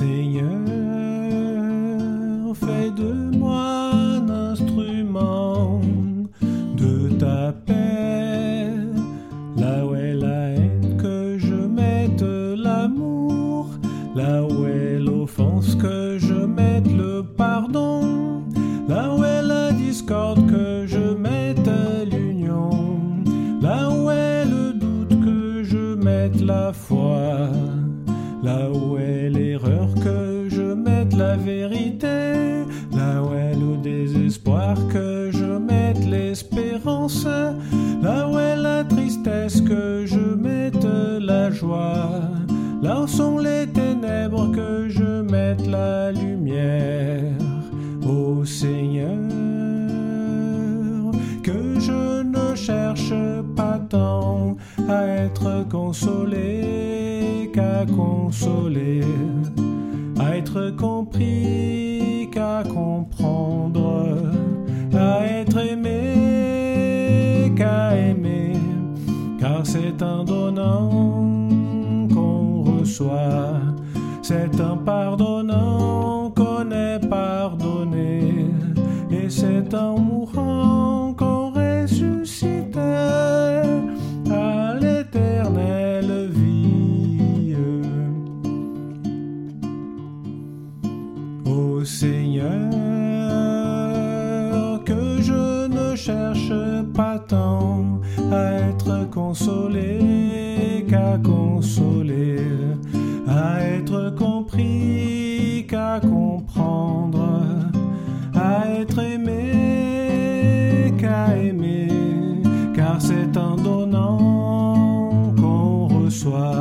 Seigneur, fais de moi un instrument de ta paix. Là où est la haine, que je mette l'amour. Là où est l'offense, que je mette le pardon. Là où est la discorde, que je mette l'union. Là où est le doute, que je mette la foi. Là où est que je mette la vérité. Là où est le désespoir, que je mette l'espérance. Là où est la tristesse, que je mette la joie. Là où sont les ténèbres, que je mette la lumière. Ô Seigneur, que je ne cherche pas tant à être consolé qu'à consoler, à être compris qu'à comprendre, à être aimé qu'à aimer, car c'est un donnant qu'on reçoit, c'est un pardonnant qu'on est pardonné, et c'est un mourant Seigneur, que je ne cherche pas tant à être consolé qu'à consoler, à être compris qu'à comprendre, à être aimé qu'à aimer, car c'est en donnant qu'on reçoit.